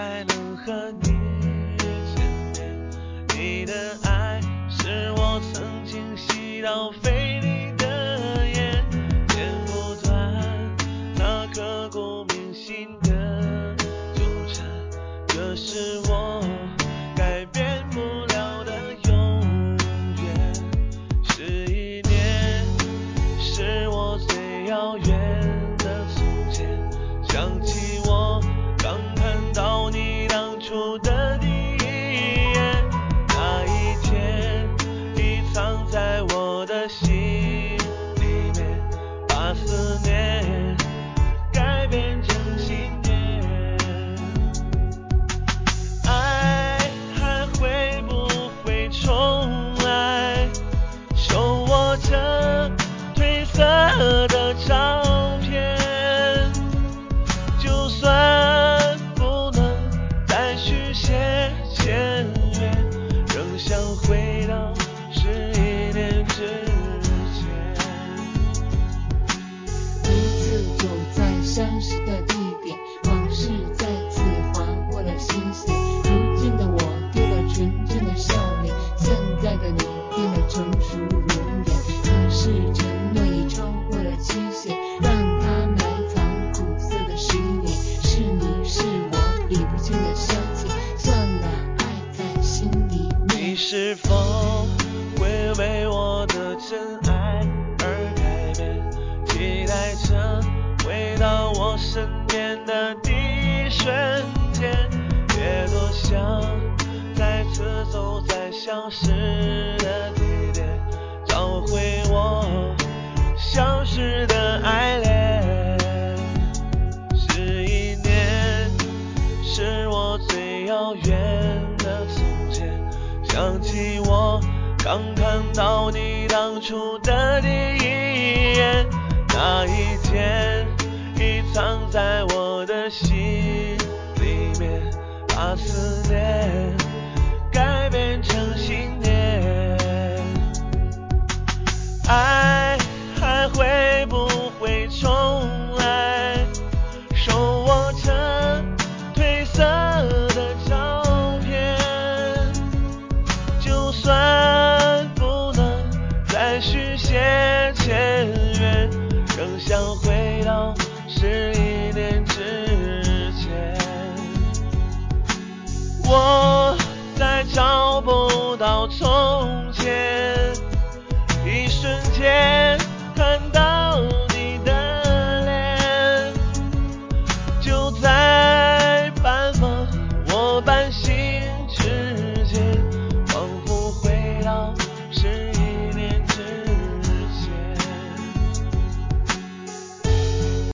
才能和你见面你的爱是我曾经吸到肺 away. 是否会为我的真爱而改变？期待着回到我身边的第一瞬间，也多想再次走在消失的地点，找回我消失的爱恋。想起我刚看到你当初的第一眼那一仍想回到十一年之前我再找不到从前一瞬间看到你的脸就在半梦我半醒之间仿佛回到十